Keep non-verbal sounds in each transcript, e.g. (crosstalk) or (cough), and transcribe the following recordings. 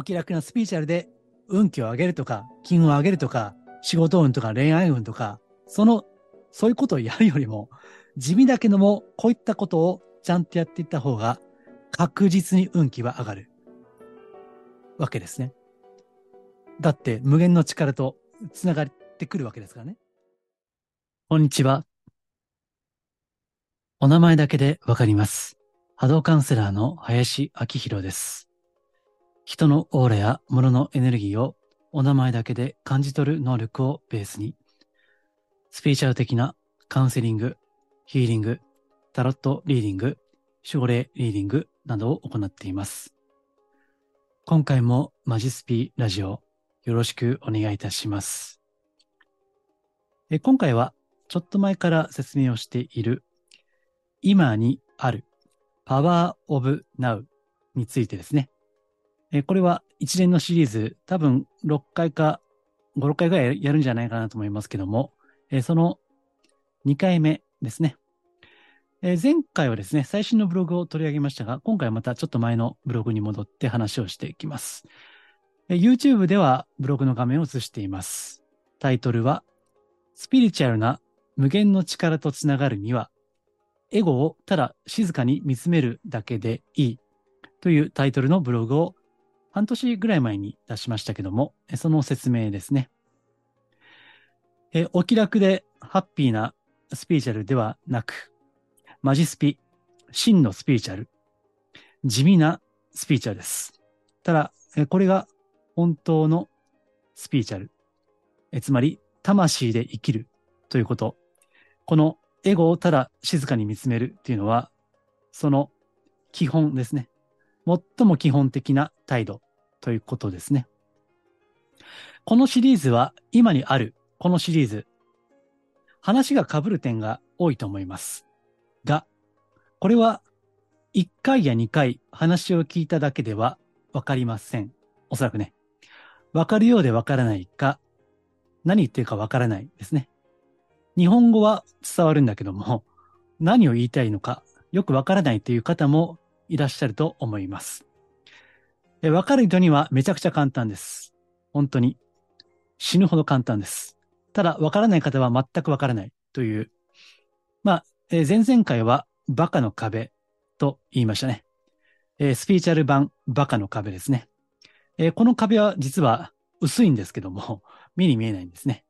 お気楽なスピーチャルで運気を上げるとか、金運を上げるとか、仕事運とか恋愛運とか、その、そういうことをやるよりも、地味だけども、こういったことをちゃんとやっていった方が、確実に運気は上がる。わけですね。だって、無限の力と繋がってくるわけですからね。こんにちは。お名前だけでわかります。波動カウンセラーの林明宏です。人のオーラや物のエネルギーをお名前だけで感じ取る能力をベースに、スピーチャル的なカウンセリング、ヒーリング、タロットリーディング、症例リーディングなどを行っています。今回もマジスピラジオよろしくお願いいたします。え今回はちょっと前から説明をしている今にあるパワーオブナウについてですね。えこれは一連のシリーズ多分6回か5、6回ぐらいやるんじゃないかなと思いますけども、えその2回目ですね。え前回はですね、最新のブログを取り上げましたが、今回はまたちょっと前のブログに戻って話をしていきます。え YouTube ではブログの画面を映しています。タイトルは、スピリチュアルな無限の力とつながるにはエゴをただ静かに見つめるだけでいいというタイトルのブログを半年ぐらい前に出しましたけども、その説明ですね。えお気楽でハッピーなスピーチャルではなく、マジスピ、真のスピーチャル、地味なスピーチャルです。ただ、これが本当のスピーチャル、つまり魂で生きるということ。このエゴをただ静かに見つめるっていうのは、その基本ですね。最も基本的な態度ということですね。このシリーズは今にあるこのシリーズ、話が被る点が多いと思います。が、これは1回や2回話を聞いただけではわかりません。おそらくね。わかるようでわからないか、何言ってるかわからないですね。日本語は伝わるんだけども、何を言いたいのかよくわからないという方もいらっしゃると思います。わかる人にはめちゃくちゃ簡単です。本当に。死ぬほど簡単です。ただ、わからない方は全くわからないという。まあ、え、前々回はバカの壁と言いましたね。え、スピーチャル版バカの壁ですね。え、この壁は実は薄いんですけども、目に見えないんですね。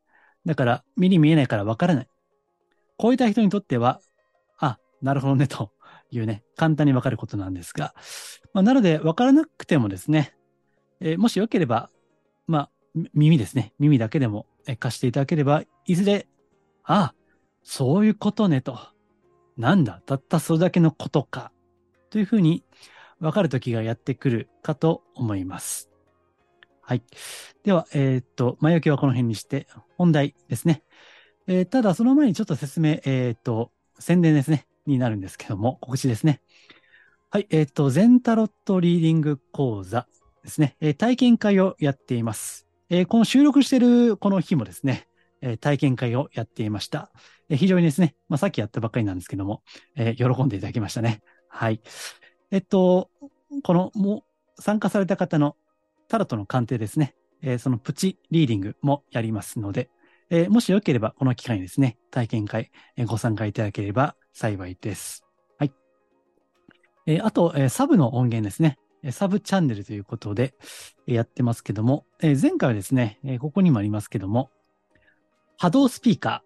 だから、目に見えないからわからない。こういった人にとっては、あ、なるほどね、というね、簡単にわかることなんですが、まあ、なので、わからなくてもですね、えー、もしよければ、まあ、耳ですね、耳だけでも貸していただければ、いずれ、ああ、そういうことね、と。なんだ、たったそれだけのことか。というふうに、わかる時がやってくるかと思います。はい。では、えー、っと、前置きはこの辺にして、本題ですね。えー、ただ、その前にちょっと説明、えー、っと、宣伝ですね、になるんですけども、告知ですね。はい、えっと、全タロットリーディング講座ですね、え体験会をやっています。えこの収録してるこの日もですね、え体験会をやっていました。え非常にですね、まあ、さっきやったばっかりなんですけども、え喜んでいただきましたね。はい。えっと、この、もう、参加された方のタロットの鑑定ですね。え、そのプチリーディングもやりますので、え、もしよければこの機会にですね、体験会、え、ご参加いただければ幸いです。はい。えー、あと、えー、サブの音源ですね。サブチャンネルということで、えー、やってますけども、えー、前回はですね、えー、ここにもありますけども、波動スピーカ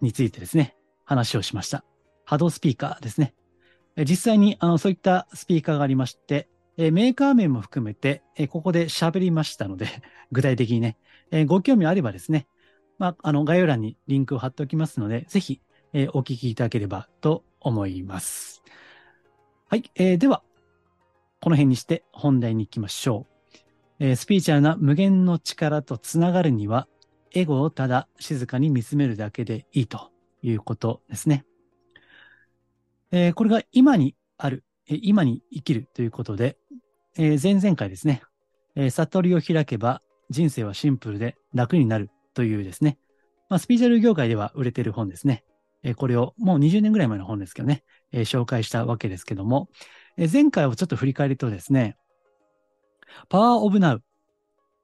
ーについてですね、話をしました。波動スピーカーですね。えー、実際にあのそういったスピーカーがありまして、えメーカー名も含めて、えここで喋りましたので、(laughs) 具体的にね、えご興味あればですね、まあ、あの、概要欄にリンクを貼っておきますので、ぜひ、えお聞きいただければと思います。はい、えー、では、この辺にして本題に行きましょう。えー、スピーチャルな無限の力とつながるには、エゴをただ静かに見つめるだけでいいということですね。えー、これが今にある、え今に生きるということで、えー、前々回ですね、え、悟りを開けば人生はシンプルで楽になるというですね、まあ、スピーチャル業界では売れてる本ですね。え、これをもう20年ぐらい前の本ですけどね、え、紹介したわけですけども、え、前回をちょっと振り返るとですね、パワーオブナウ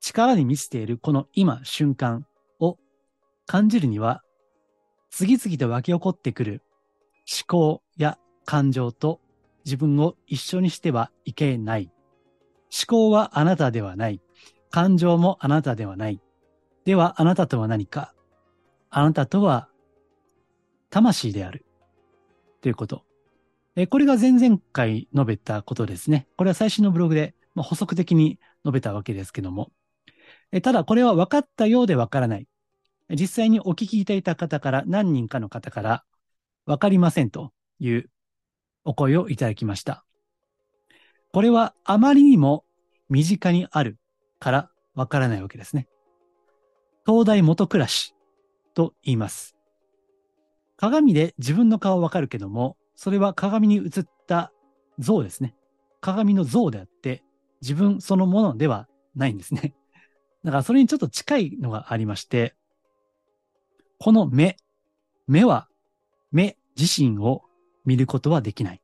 力に満ちているこの今瞬間を感じるには、次々と湧き起こってくる思考や感情と自分を一緒にしてはいけない。思考はあなたではない。感情もあなたではない。では、あなたとは何かあなたとは魂である。ということ。えこれが前々回述べたことですね。これは最新のブログで、まあ、補足的に述べたわけですけども。えただ、これは分かったようで分からない。実際にお聞きいただいた方から、何人かの方から、分かりませんというお声をいただきました。これはあまりにも身近にあるから分からないわけですね。東大元暮らしと言います。鏡で自分の顔わかるけども、それは鏡に映った像ですね。鏡の像であって、自分そのものではないんですね。(laughs) だからそれにちょっと近いのがありまして、この目、目は目自身を見ることはできないっ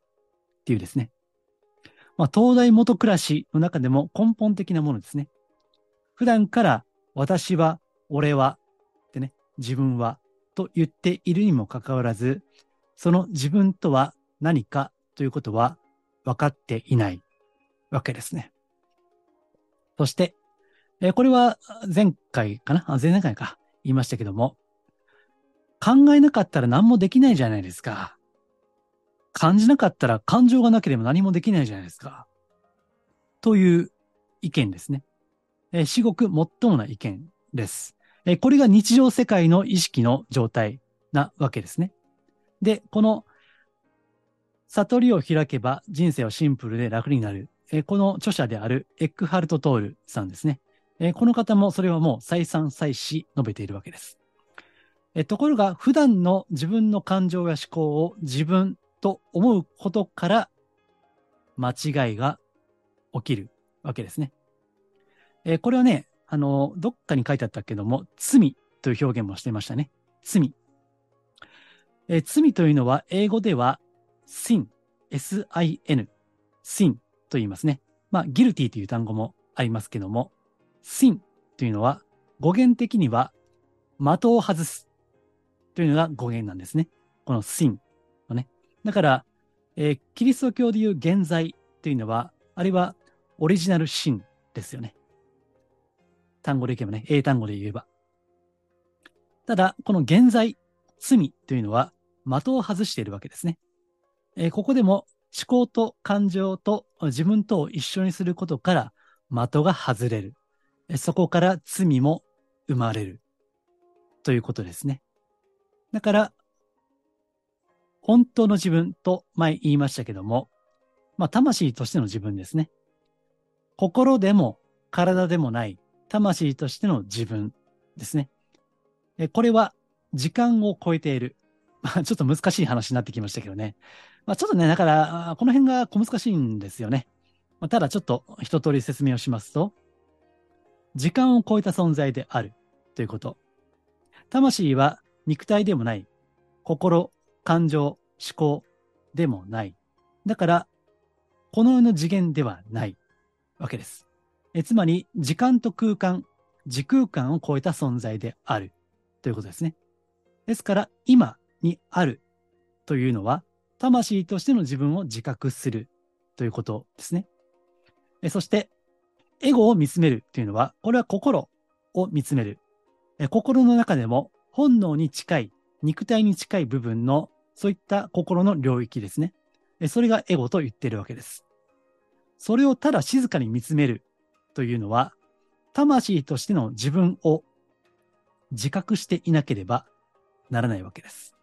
ていうですね。まあ、東大元暮らしの中でも根本的なものですね。普段から私は、俺は、ってね、自分は、と言っているにもかかわらず、その自分とは何かということは分かっていないわけですね。そして、えこれは前回かな？前々回か言いましたけども、考えなかったら何もできないじゃないですか。感じなかったら感情がなければ何もできないじゃないですか。という意見ですね。えー、至極最もな意見です。え、これが日常世界の意識の状態なわけですね。で、この悟りを開けば人生はシンプルで楽になる。え、この著者であるエックハルト・トールさんですね。えこの方もそれはもう再三再四述べているわけです。えところが、普段の自分の感情や思考を自分と思うことから間違いが起きるわけですね。え、これはね、あの、どっかに書いてあったけども、罪という表現もしていましたね。罪。え、罪というのは、英語では sin、s-i-n、sin と言いますね。まあ、guilty という単語もありますけども、sin というのは、語源的には、的を外すというのが語源なんですね。この sin のね。だから、えー、キリスト教でいう現在というのは、あれはオリジナルシンですよね。単語でいけばね、英単語で言えば。ただ、この現在、罪というのは的を外しているわけですね。えー、ここでも思考と感情と自分とを一緒にすることから的が外れる。そこから罪も生まれる。ということですね。だから、本当の自分と前言いましたけども、まあ、魂としての自分ですね。心でも体でもない魂としての自分ですね。えこれは時間を超えている。(laughs) ま、ちょっと難しい話になってきましたけどね。まあ、ちょっとね、だから、この辺が小難しいんですよね。まあ、ただちょっと一通り説明をしますと、時間を超えた存在であるということ。魂は肉体でもない、心、感情、思考でもない。だから、この世の次元ではないわけです。えつまり、時間と空間、時空間を超えた存在であるということですね。ですから、今にあるというのは、魂としての自分を自覚するということですね。えそして、エゴを見つめるというのは、これは心を見つめる。え心の中でも本能に近い、肉体に近い部分の、そういった心の領域ですね。えそれがエゴと言っているわけです。それをただ静かに見つめるというのは、魂としての自分を自覚していなければならないわけです。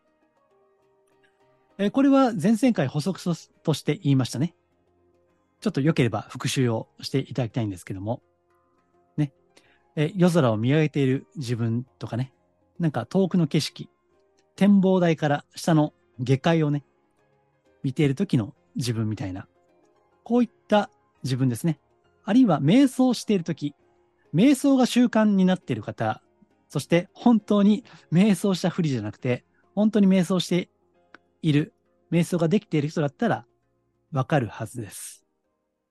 えこれは前々回補足として言いましたね。ちょっと良ければ復習をしていただきたいんですけども、ね。え夜空を見上げている自分とかね、なんか遠くの景色、展望台から下の下界をね、見ている時の自分みたいな、こういった自分ですね。あるいは瞑想している時、瞑想が習慣になっている方、そして本当に瞑想したふりじゃなくて、本当に瞑想している、瞑想ができている人だったらわかるはずです。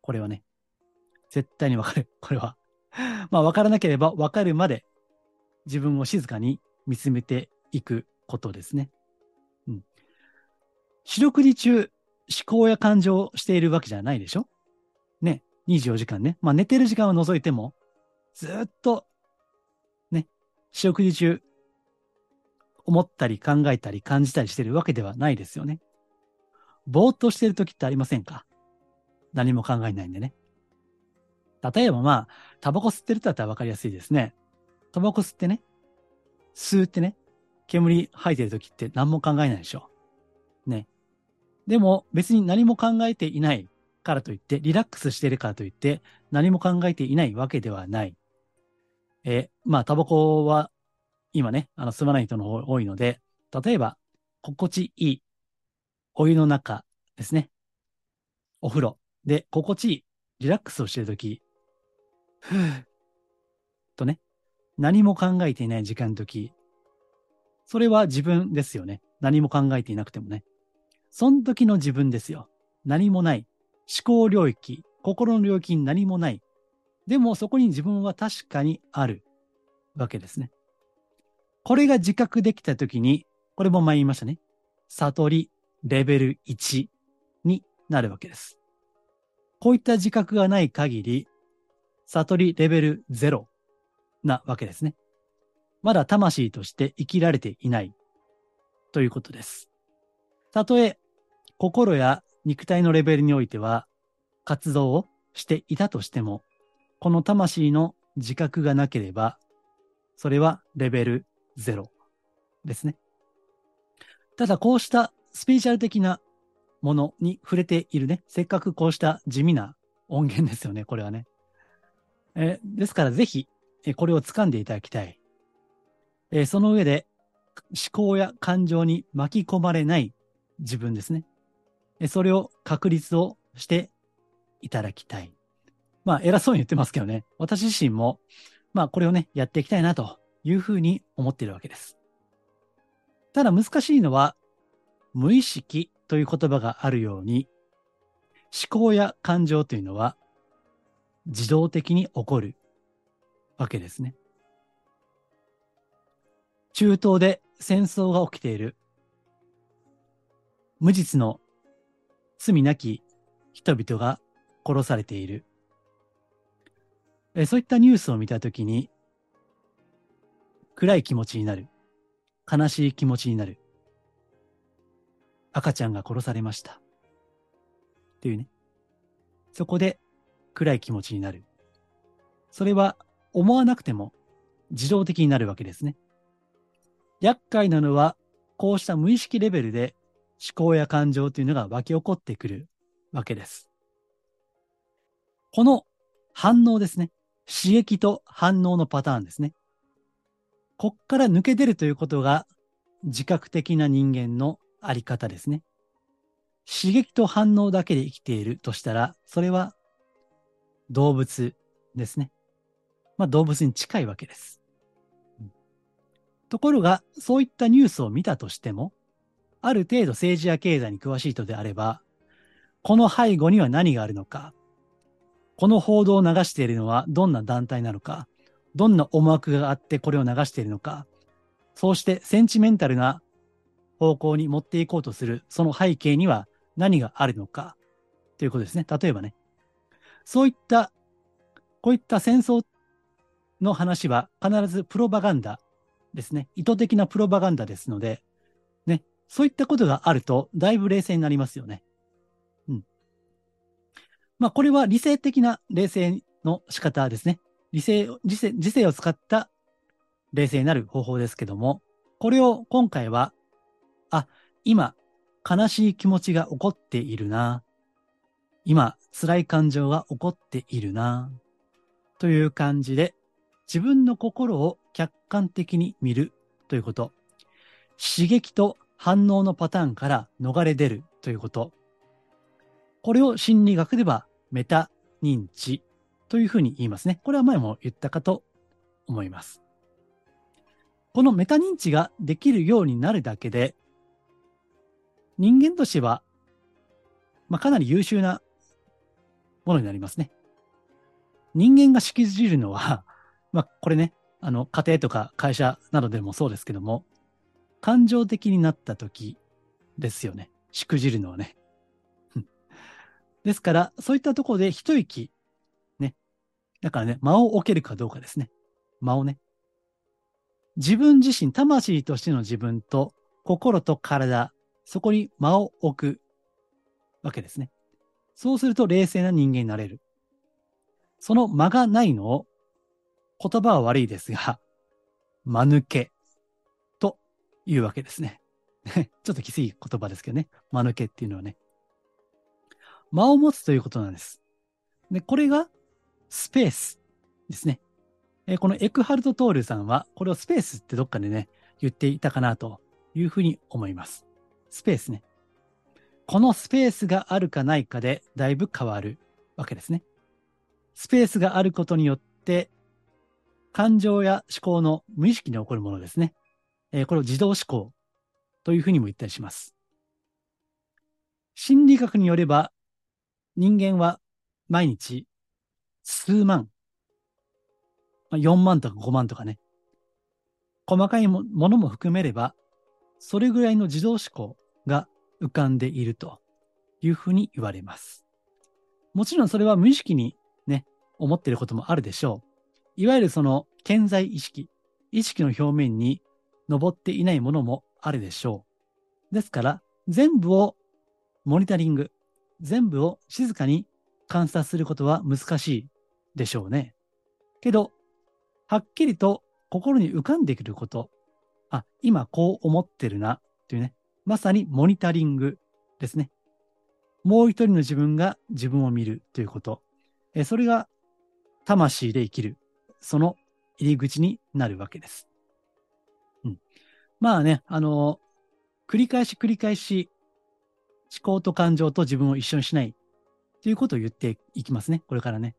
これはね、絶対にわかる。これは。まあ、わからなければわかるまで自分を静かに見つめていくことですね。うん。四六時中、思考や感情をしているわけじゃないでしょ？ね。24時間ね。まあ、寝てる時間を除いても、ずっと、ね、四六時中、思ったり考えたり感じたりしてるわけではないですよね。ぼーっとしてる時ってありませんか？何も考えないんでね。例えばまあ、タバコ吸ってるとだったらわかりやすいですね。タバコ吸ってね、吸ってね、煙吐いてる時って何も考えないでしょ。ね。でも別に何も考えていないからといって、リラックスしているからといって、何も考えていないわけではない。えまあ、タバコは今ね、あの、吸わない人の方多いので、例えば、心地いいお湯の中ですね。お風呂で心地いいリラックスをしているとき、ふぅ、とね、何も考えていない時間のとき、それは自分ですよね。何も考えていなくてもね。その時の自分ですよ。何もない。思考領域、心の領域に何もない。でもそこに自分は確かにあるわけですね。これが自覚できたときに、これも前言いましたね。悟りレベル1になるわけです。こういった自覚がない限り、悟りレベル0なわけですね。まだ魂として生きられていないということです。たとえ心や肉体のレベルにおいては活動をしていたとしても、この魂の自覚がなければ、それはレベル0ですね。ただこうしたスピリチュアル的なものに触れているね、せっかくこうした地味な音源ですよね、これはね。えですからぜひ、えこれを掴んでいただきたい。えその上で、思考や感情に巻き込まれない自分ですね。それを確立をしていただきたい。まあ、偉そうに言ってますけどね、私自身も、まあ、これをね、やっていきたいなというふうに思っているわけです。ただ難しいのは、無意識という言葉があるように、思考や感情というのは自動的に起こるわけですね。中東で戦争が起きている。無実の罪なき人々が殺されている。そういったニュースを見たときに、暗い気持ちになる。悲しい気持ちになる。赤ちゃんが殺されました。っていうね。そこで暗い気持ちになる。それは思わなくても自動的になるわけですね。厄介なのは、こうした無意識レベルで思考や感情というのが湧き起こってくるわけです。この反応ですね。刺激と反応のパターンですね。こっから抜け出るということが自覚的な人間のあり方ですね。刺激と反応だけで生きているとしたら、それは動物ですね。まあ動物に近いわけです。ところが、そういったニュースを見たとしても、ある程度政治や経済に詳しい人であれば、この背後には何があるのか、この報道を流しているのはどんな団体なのか、どんな思惑があってこれを流しているのか、そうしてセンチメンタルな方向に持っていこうとする、その背景には何があるのか、ということですね。例えばね。そういった、こういった戦争の話は必ずプロパガンダですね。意図的なプロパガンダですので、そういったことがあると、だいぶ冷静になりますよね。うん。まあ、これは理性的な冷静の仕方ですね。理性、理性、理性を使った冷静になる方法ですけども、これを今回はあ、今、悲しい気持ちが起こっているな。今、辛い感情が起こっているな。という感じで、自分の心を客観的に見るということ。刺激と反応のパターンから逃れ出るということ。これを心理学ではメタ認知というふうに言いますね。これは前も言ったかと思います。このメタ認知ができるようになるだけで、人間としては、まあ、かなり優秀なものになりますね。人間がしくじるのは、まあ、これね、あの、家庭とか会社などでもそうですけども、感情的になった時ですよね。しくじるのはね。(laughs) ですから、そういったところで一息、ね。だからね、間を置けるかどうかですね。間をね。自分自身、魂としての自分と心と体、そこに間を置くわけですね。そうすると冷静な人間になれる。その間がないのを、言葉は悪いですが、間抜けいうわけですね。(laughs) ちょっときつい言葉ですけどね。間抜けっていうのはね。間を持つということなんです。で、これがスペースですね。えこのエクハルト・トールさんは、これをスペースってどっかでね、言っていたかなというふうに思います。スペースね。このスペースがあるかないかでだいぶ変わるわけですね。スペースがあることによって、感情や思考の無意識に起こるものですね。えー、これを自動思考というふうにも言ったりします。心理学によれば、人間は毎日数万、まあ4万とか5万とかね、細かいものも含めれば、それぐらいの自動思考が浮かんでいるというふうに言われます。もちろんそれは無意識にね、思っていることもあるでしょう。いわゆるその健在意識、意識の表面に登っていないものもあるでしょう。ですから、全部をモニタリング、全部を静かに観察することは難しいでしょうね。けど、はっきりと心に浮かんでくること、あ、今こう思ってるな、というね、まさにモニタリングですね。もう一人の自分が自分を見るということ。えそれが魂で生きる、その入り口になるわけです。うん。まあね、あの、繰り返し繰り返し思考と感情と自分を一緒にしないということを言っていきますね。これからね。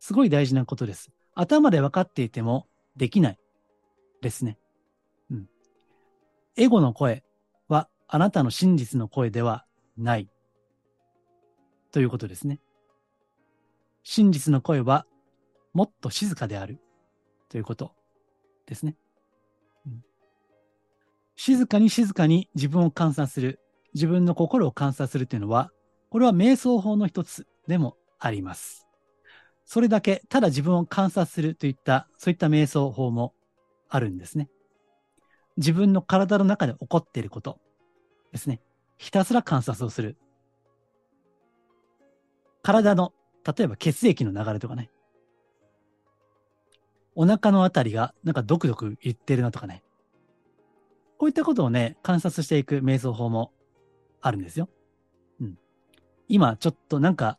すごい大事なことです。頭で分かっていてもできないですね。うん。エゴの声は、あなたの真実の声ではないということですね。真実の声はもっと静かであるということですね。静かに静かに自分を観察する、自分の心を観察するというのは、これは瞑想法の一つでもあります。それだけ、ただ自分を観察するといった、そういった瞑想法もあるんですね。自分の体の中で起こっていること、ですね。ひたすら観察をする。体の、例えば血液の流れとかね。お腹のあたりがなんかドクドク言ってるなとかね。こういったことをね、観察していく瞑想法もあるんですよ。うん。今ちょっとなんか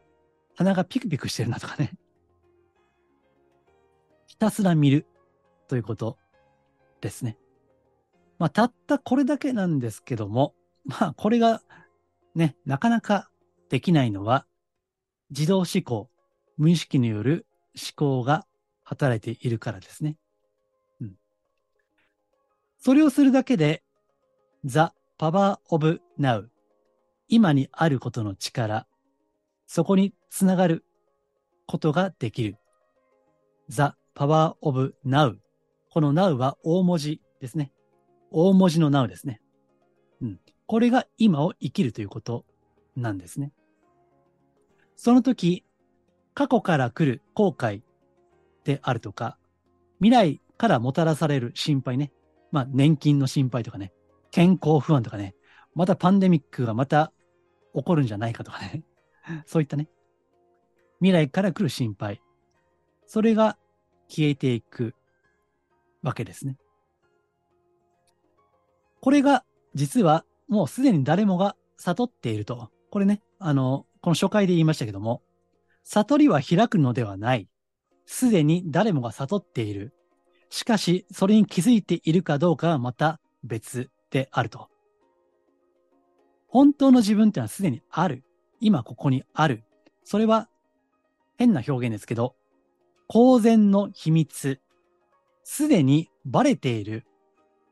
鼻がピクピクしてるなとかね。(laughs) ひたすら見るということですね。まあ、たったこれだけなんですけども、まあ、これがね、なかなかできないのは、自動思考、無意識による思考が働いているからですね。それをするだけで、The Power of Now、今にあることの力、そこにつながることができる。The Power of Now。この Now は大文字ですね。大文字の Now ですね。うん。これが今を生きるということなんですね。その時、過去から来る後悔であるとか、未来からもたらされる心配ね。まあ、年金の心配とかね、健康不安とかね、またパンデミックがまた起こるんじゃないかとかね。(laughs) そういったね、未来から来る心配。それが消えていくわけですね。これが実はもうすでに誰もが悟っていると。これね、あの、この初回で言いましたけども、悟りは開くのではない。すでに誰もが悟っている。しかし、それに気づいているかどうかはまた別であると。本当の自分っていうのはすでにある。今ここにある。それは変な表現ですけど、公然の秘密。すでにバレている。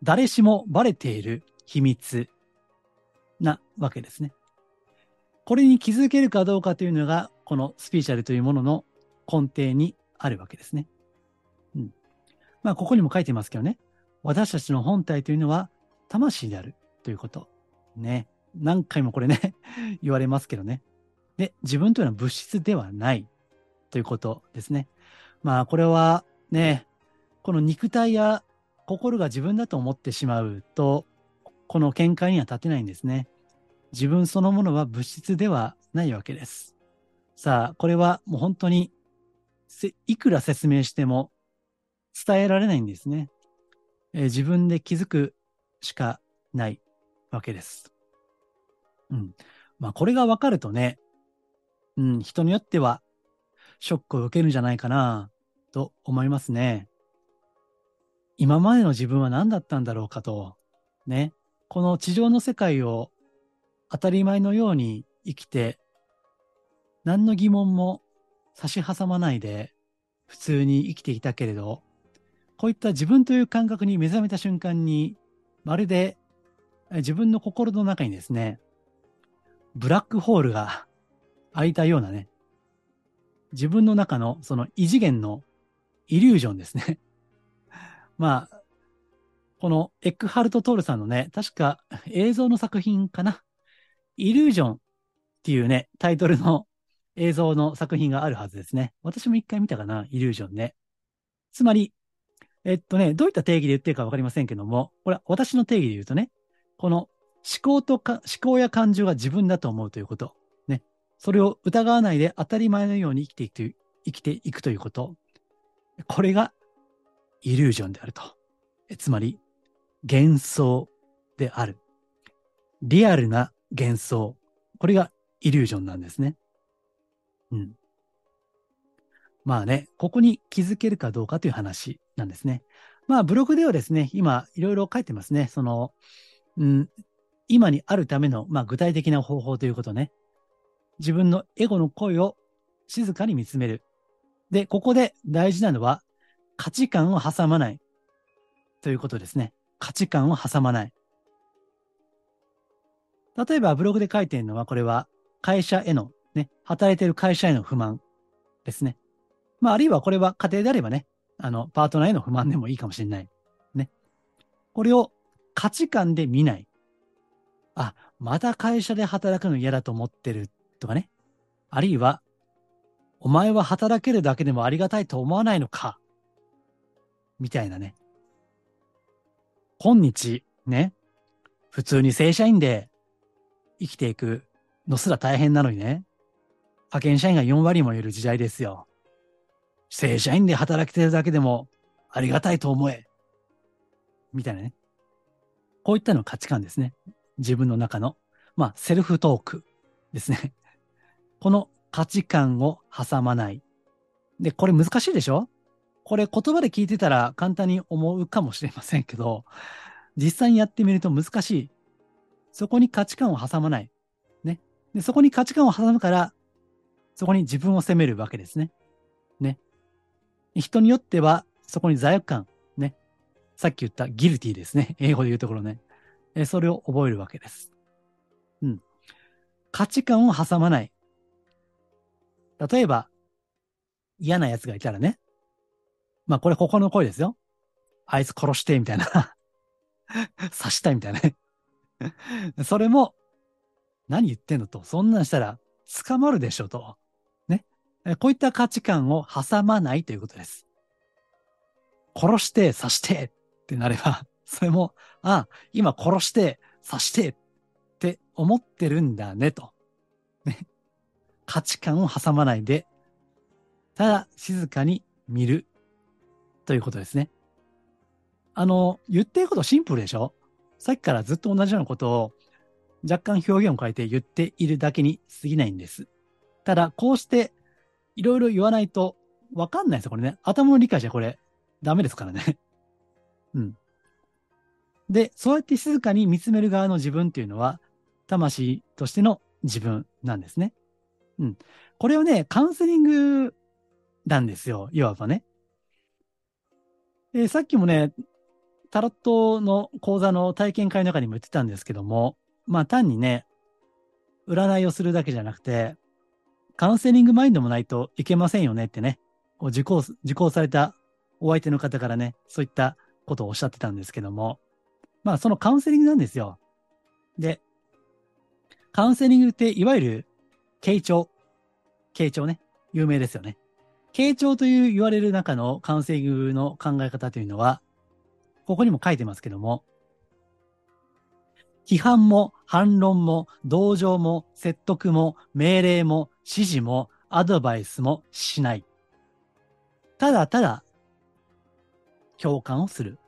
誰しもバレている秘密なわけですね。これに気づけるかどうかというのが、このスピーチャルというものの根底にあるわけですね。まあ、ここにも書いてますけどね。私たちの本体というのは魂であるということ。ね。何回もこれね (laughs) 言われますけどね。で、自分というのは物質ではないということですね。まあ、これはね、この肉体や心が自分だと思ってしまうと、この見解には立てないんですね。自分そのものは物質ではないわけです。さあ、これはもう本当に、いくら説明しても伝えられないんですね。えー、自分で気づくしかないわけです。うん。まあ、これがわかるとね、うん、人によってはショックを受けるんじゃないかなと思いますね。今までの自分は何だったんだろうかと、ね、この地上の世界を当たり前のように生きて、何の疑問も差し挟まないで普通に生きていたけれど、こういった自分という感覚に目覚めた瞬間に、まるで自分の心の中にですね、ブラックホールが開いたようなね、自分の中のその異次元のイリュージョンですね。(laughs) まあ、このエックハルト・トールさんのね、確か映像の作品かな。イリュージョンっていうね、タイトルの映像の作品があるはずですね。私も一回見たかな、イリュージョンね。つまり、えっとね、どういった定義で言ってるかわかりませんけども、これは私の定義で言うとね、この思考とか、思考や感情が自分だと思うということ。ね。それを疑わないで当たり前のように生きていく生きていくということ。これがイリュージョンであると。つまり、幻想である。リアルな幻想。これがイリュージョンなんですね。うん。まあね、ここに気づけるかどうかという話なんですね。まあ、ブログではですね、今、いろいろ書いてますね。その、うん、今にあるための、まあ、具体的な方法ということね。自分のエゴの声を静かに見つめる。で、ここで大事なのは、価値観を挟まないということですね。価値観を挟まない。例えば、ブログで書いてるのは、これは会社への、ね、働いてる会社への不満ですね。まあ、あるいはこれは家庭であればね、あの、パートナーへの不満でもいいかもしれない。ね。これを価値観で見ない。あ、また会社で働くの嫌だと思ってるとかね。あるいは、お前は働けるだけでもありがたいと思わないのかみたいなね。今日、ね、普通に正社員で生きていくのすら大変なのにね、派遣社員が4割もいる時代ですよ。正社員で働けてるだけでもありがたいと思え。みたいなね。こういったの価値観ですね。自分の中の、まあ、セルフトークですね。この価値観を挟まない。で、これ難しいでしょ？これ言葉で聞いてたら簡単に思うかもしれませんけど、実際にやってみると難しい。そこに価値観を挟まない。ね。で、そこに価値観を挟むから、そこに自分を責めるわけですね。ね。人によっては、そこに罪悪感、ね。さっき言ったギルティですね。(laughs) 英語で言うところね。えそれを覚えるわけです。うん。価値観を挟まない。例えば、嫌な奴がいたらね。まあこれここの声ですよ。あいつ殺して、みたいな。(laughs) 刺したいみたいなね。それも、何言ってんのと、そんなんしたら捕まるでしょと。こういった価値観を挟まないということです。殺して刺してってなれば、(laughs) それも、ああ、今殺して刺してって思ってるんだねと。ね。価値観を挟まないで、ただ静かに見るということですね。あの、言ってることシンプルでしょ？さっきからずっと同じようなことを若干表現を変えて言っているだけに過ぎないんです。ただ、こうしていろいろ言わないとわかんないですよ、これね。頭の理解じゃこれダメですからね。(laughs) うん。で、そうやって静かに見つめる側の自分っていうのは、魂としての自分なんですね。うん。これをね、カウンセリングなんですよ。いわばね。え、さっきもね、タロットの講座の体験会の中にも言ってたんですけども、まあ単にね、占いをするだけじゃなくて、カウンセリングマインドもないといけませんよねってね、受講、受講されたお相手の方からね、そういったことをおっしゃってたんですけども、まあそのカウンセリングなんですよ。で、カウンセリングっていわゆる傾聴。傾聴ね。有名ですよね。傾聴という言われる中のカウンセリングの考え方というのは、ここにも書いてますけども、批判も反論も同情も説得も命令も指示もアドバイスもしない。ただただ共感をする。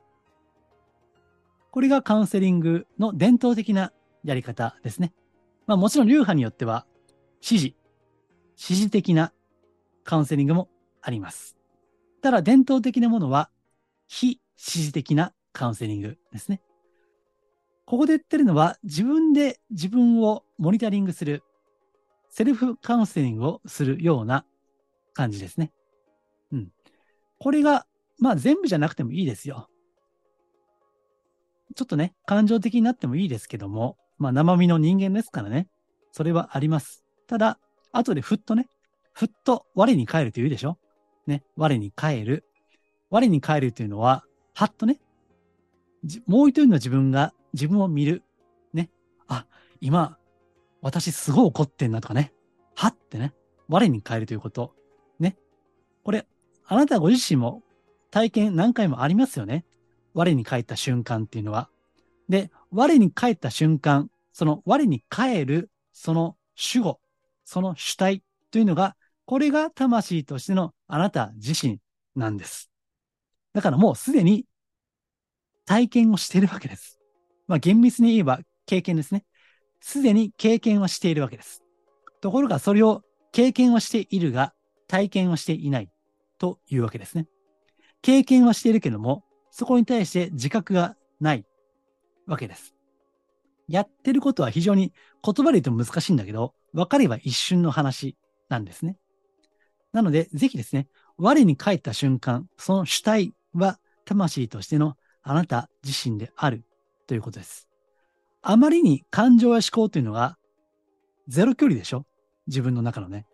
これがカウンセリングの伝統的なやり方ですね。まあもちろん流派によっては指示、指示的なカウンセリングもあります。ただ伝統的なものは非指示的なカウンセリングですね。ここで言ってるのは自分で自分をモニタリングする、セルフカウンセリングをするような感じですね。うん。これが、まあ全部じゃなくてもいいですよ。ちょっとね、感情的になってもいいですけども、まあ生身の人間ですからね、それはあります。ただ、後でふっとね、ふっと我に返ると言うでしょ？ね、我に返る。我に返るというのは、はっとね、もう一人の自分が自分を見る。ね。あ、今、私すごい怒ってんなとかね。はってね。我に変えるということ。ね。これ、あなたご自身も体験何回もありますよね。我に帰った瞬間っていうのは。で、我に帰った瞬間、その我に帰る、その主語、その主体というのが、これが魂としてのあなた自身なんです。だからもうすでに体験をしているわけです。まあ、厳密に言えば経験ですね。すでに経験はしているわけです。ところが、それを経験はしているが、体験はしていないというわけですね。経験はしているけども、そこに対して自覚がないわけです。やってることは非常に言葉で言うと難しいんだけど、分かれば一瞬の話なんですね。なので、ぜひですね、我に帰った瞬間、その主体は魂としてのあなた自身であるということです。あまりに感情や思考というのがゼロ距離でしょ？自分の中のね。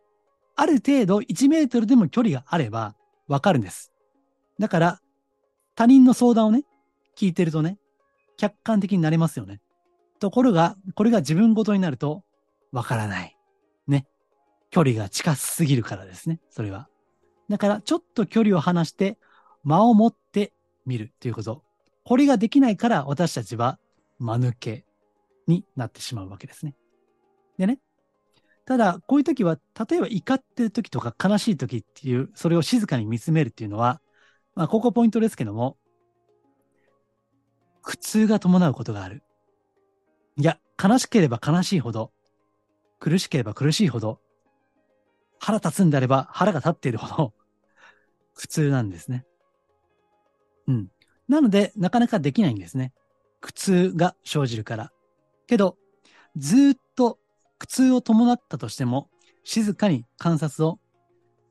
ある程度1メートルでも距離があればわかるんです。だから他人の相談をね、聞いてるとね、客観的になれますよね。ところが、これが自分ごとになるとわからない。ね。距離が近すぎるからですね。それは。だから、ちょっと距離を離して間を持ってみるということ。これができないから私たちは間抜けになってしまうわけですね。でね。ただ、こういう時は、例えば怒ってる時とか悲しい時っていう、それを静かに見つめるっていうのは、まあ、ここポイントですけども、苦痛が伴うことがある。いや、悲しければ悲しいほど、苦しければ苦しいほど、腹立つんであれば腹が立っているほど、苦痛なんですね。うん。なので、なかなかできないんですね。苦痛が生じるから。けど、ずっと苦痛を伴ったとしても、静かに観察を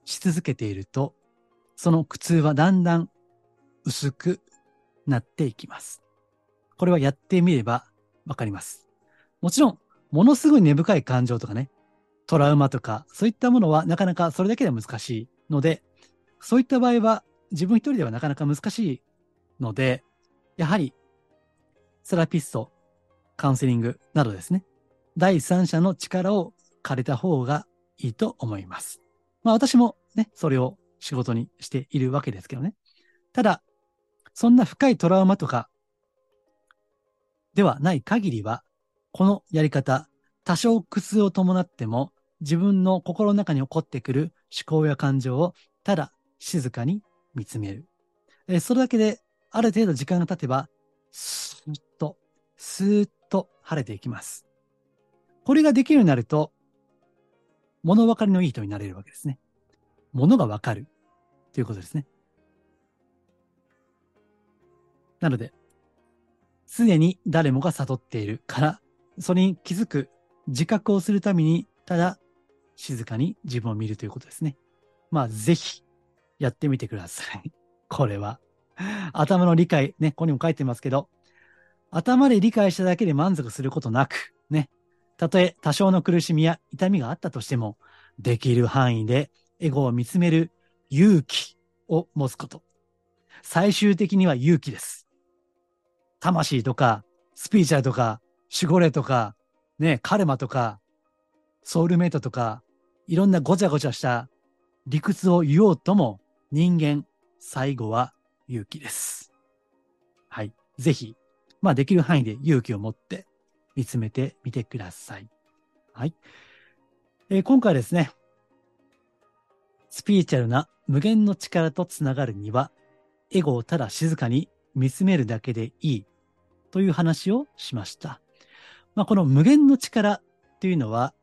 し続けていると、その苦痛はだんだん薄くなっていきます。これはやってみればわかります。もちろん、ものすごい根深い感情とかね、トラウマとか、そういったものはなかなかそれだけでは難しいので、そういった場合は自分一人ではなかなか難しいので、やはり、セラピスト、カウンセリングなどですね、第三者の力を借りた方がいいと思います。まあ私もね、それを仕事にしているわけですけどね。ただ、そんな深いトラウマとかではない限りは、このやり方、多少苦痛を伴っても、自分の心の中に起こってくる思考や感情をただ静かに見つめる。えそれだけである程度時間が経てば、スーッと、スーッと晴れていきます。これができるようになると、物分かりのいい人になれるわけですね。物が分かるということですね。なので、すでに誰もが悟っているから、それに気づく自覚をするために、ただ静かに自分を見るということですね。まあ、ぜひやってみてください。これは。(laughs) 頭の理解、ね、ここにも書いてますけど、頭で理解しただけで満足することなく、ね、たとえ多少の苦しみや痛みがあったとしても、できる範囲でエゴを見つめる勇気を持つこと。最終的には勇気です。魂とか、スピーチャーとか、守護霊とか、ね、カルマとか、ソウルメイトとか、いろんなごちゃごちゃした理屈を言おうとも、人間、最後は勇気です。はい。ぜひ、まあできる範囲で勇気を持って見つめてみてください。はい。えー今回ですね、スピリチュアルな無限の力とつながるには、エゴをただ静かに見つめるだけでいいという話をしました。まあ、この無限の力っていうのは、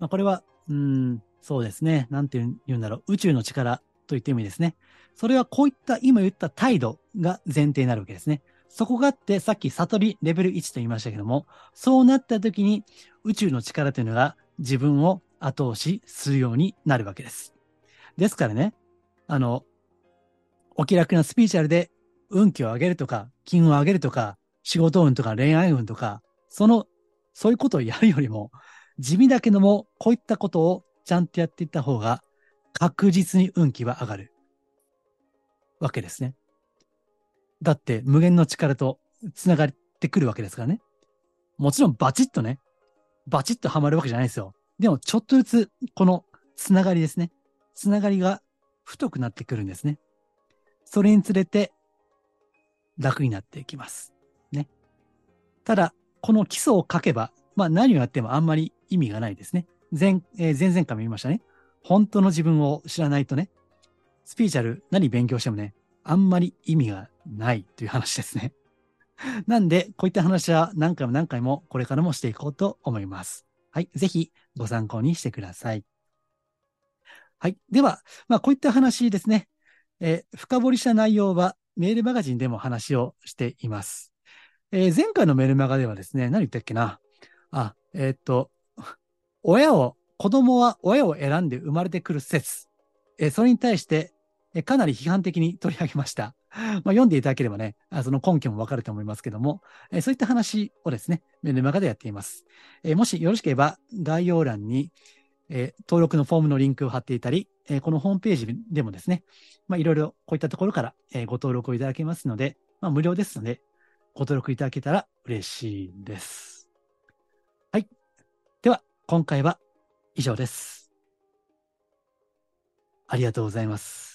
まあ、これは、うん、そうですね。なんて言うんだろう。宇宙の力と言ってもいいですね。それはこういった今言った態度が前提になるわけですね。そこがあって、さっき悟りレベル1と言いましたけども、そうなった時に宇宙の力というのが自分を後押しするようになるわけです。ですからね、あの、お気楽なスピーチャルで運気を上げるとか、金運を上げるとか、仕事運とか恋愛運とか、その、そういうことをやるよりも、地味だけども、こういったことをちゃんとやっていった方が、確実に運気は上がる。わけですね。だって、無限の力と繋がってくるわけですからね。もちろん、バチッとね、バチッとはまるわけじゃないですよ。でも、ちょっとずつ、この繋がりですね。繋がりが太くなってくるんですね。それにつれて楽になっていきます。ね。ただ、この基礎を書けば、まあ何をやってもあんまり意味がないですね。前、えー前々回も言いましたね。本当の自分を知らないとね、スピーチャル何勉強してもね、あんまり意味がないという話ですね。(laughs) なんで、こういった話は何回も何回もこれからもしていこうと思います。はい。ぜひご参考にしてください。はい。では、まあこういった話ですね。えー深掘りした内容はメールマガジンでも話をしています。えー前回のメールマガではですね、何言ったっけなあ、えーっと、親を、子供は親を選んで生まれてくる説。えそれに対して、えかなり批判的に取り上げました。まあ、読んでいただければね、あその根拠もわかると思いますけども、えそういった話をですね、メルマガでやっています。えもしよろしければ、概要欄に、え登録のフォームのリンクを貼っていたり、えこのホームページでもですね、まあ、いろいろこういったところから、えご登録をいただけますので、まあ、無料ですので、ご登録いただけたら嬉しいです。はい。では、今回は以上です。ありがとうございます。